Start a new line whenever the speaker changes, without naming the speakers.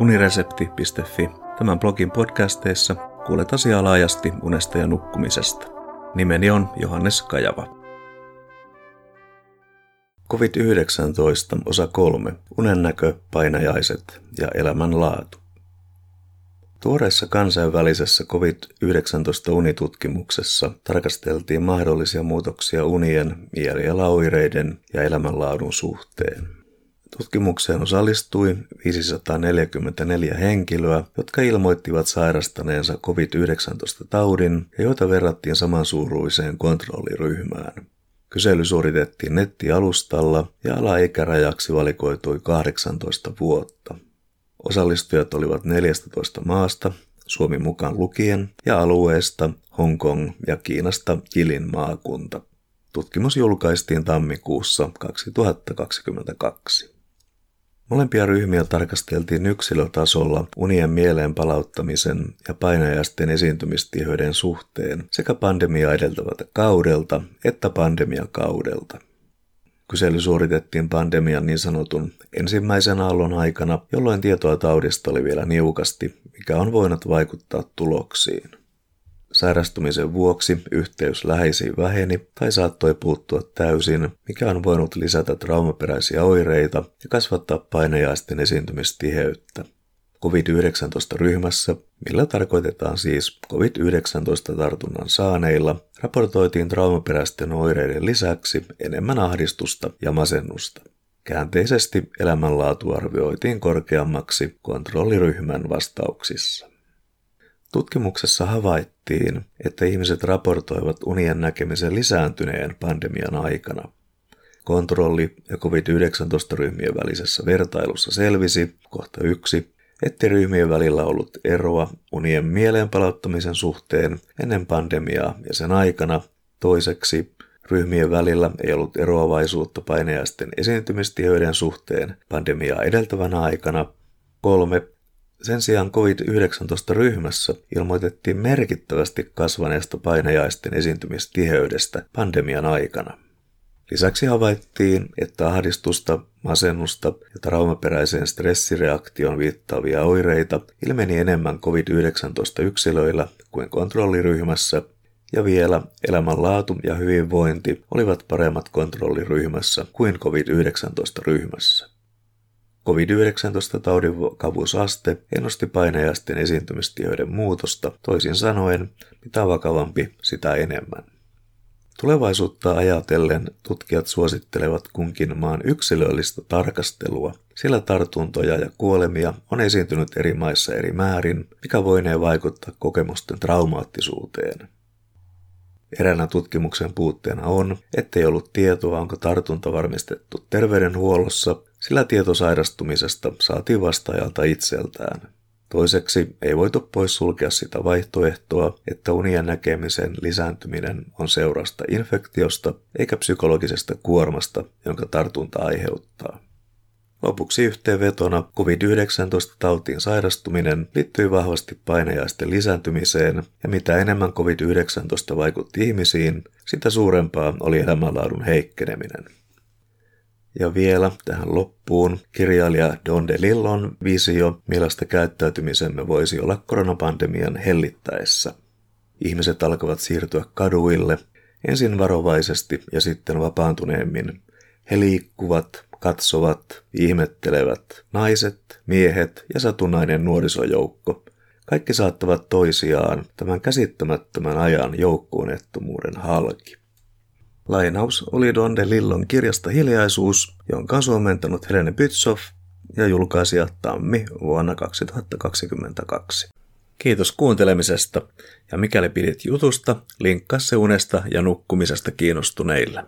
uniresepti.fi. Tämän blogin podcasteissa kuulet asiaa laajasti unesta ja nukkumisesta. Nimeni on Johannes Kajava. COVID-19 osa 3. Unennäkö, painajaiset ja elämänlaatu. Tuoreessa kansainvälisessä COVID-19 unitutkimuksessa tarkasteltiin mahdollisia muutoksia unien, mielialaoireiden ja elämänlaadun suhteen. Tutkimukseen osallistui 544 henkilöä, jotka ilmoittivat sairastaneensa COVID-19-taudin ja joita verrattiin samansuuruiseen kontrolliryhmään. Kysely suoritettiin nettialustalla ja alaikärajaksi valikoitui 18 vuotta. Osallistujat olivat 14 maasta, Suomi mukaan lukien, ja alueesta Hongkong ja Kiinasta Jilin maakunta. Tutkimus julkaistiin tammikuussa 2022. Molempia ryhmiä tarkasteltiin yksilötasolla unien mieleen palauttamisen ja painajaisten esiintymistiheyden suhteen sekä pandemia edeltävältä kaudelta että pandemiakaudelta. Kysely suoritettiin pandemian niin sanotun ensimmäisen aallon aikana, jolloin tietoa taudista oli vielä niukasti, mikä on voinut vaikuttaa tuloksiin. Sairastumisen vuoksi yhteys läheisiin väheni tai saattoi puuttua täysin, mikä on voinut lisätä traumaperäisiä oireita ja kasvattaa painajaisten esiintymistiheyttä. COVID-19-ryhmässä, millä tarkoitetaan siis COVID-19-tartunnan saaneilla, raportoitiin traumaperäisten oireiden lisäksi enemmän ahdistusta ja masennusta. Käänteisesti elämänlaatu arvioitiin korkeammaksi kontrolliryhmän vastauksissa. Tutkimuksessa havaittiin, että ihmiset raportoivat unien näkemisen lisääntyneen pandemian aikana. Kontrolli- ja COVID-19-ryhmien välisessä vertailussa selvisi, kohta yksi, että ryhmien välillä ollut eroa unien mieleen palauttamisen suhteen ennen pandemiaa ja sen aikana. Toiseksi, ryhmien välillä ei ollut eroavaisuutta painajaisten esiintymistiheyden suhteen pandemiaa edeltävänä aikana. Kolme, sen sijaan COVID-19-ryhmässä ilmoitettiin merkittävästi kasvaneesta painajaisten esiintymistiheydestä pandemian aikana. Lisäksi havaittiin, että ahdistusta, masennusta ja traumaperäiseen stressireaktioon viittaavia oireita ilmeni enemmän COVID-19-yksilöillä kuin kontrolliryhmässä, ja vielä elämänlaatu ja hyvinvointi olivat paremmat kontrolliryhmässä kuin COVID-19-ryhmässä. COVID-19-taudin vakavuusaste ennusti painajaisten esiintymistioiden muutosta, toisin sanoen, mitä vakavampi, sitä enemmän. Tulevaisuutta ajatellen tutkijat suosittelevat kunkin maan yksilöllistä tarkastelua, sillä tartuntoja ja kuolemia on esiintynyt eri maissa eri määrin, mikä voinee vaikuttaa kokemusten traumaattisuuteen. Eräänä tutkimuksen puutteena on, ettei ollut tietoa, onko tartunta varmistettu terveydenhuollossa, sillä tieto sairastumisesta saatiin vastaajalta itseltään. Toiseksi ei voitu pois sulkea sitä vaihtoehtoa, että unien näkemisen lisääntyminen on seurasta infektiosta eikä psykologisesta kuormasta, jonka tartunta aiheuttaa. Lopuksi yhteenvetona COVID-19-tautiin sairastuminen liittyy vahvasti painajaisten lisääntymiseen ja mitä enemmän COVID-19 vaikutti ihmisiin, sitä suurempaa oli elämänlaadun heikkeneminen. Ja vielä tähän loppuun kirjailija Don DeLillon visio, millaista käyttäytymisemme voisi olla koronapandemian hellittäessä. Ihmiset alkavat siirtyä kaduille, ensin varovaisesti ja sitten vapaantuneemmin. He liikkuvat, katsovat, ihmettelevät, naiset, miehet ja satunnainen nuorisojoukko. Kaikki saattavat toisiaan tämän käsittämättömän ajan joukkuunettomuuden halki. Lainaus oli Don de Lillon kirjasta Hiljaisuus, jonka on suomentanut Helene Bytsoff ja julkaisija Tammi vuonna 2022. Kiitos kuuntelemisesta ja mikäli pidit jutusta, linkkaa se unesta ja nukkumisesta kiinnostuneille.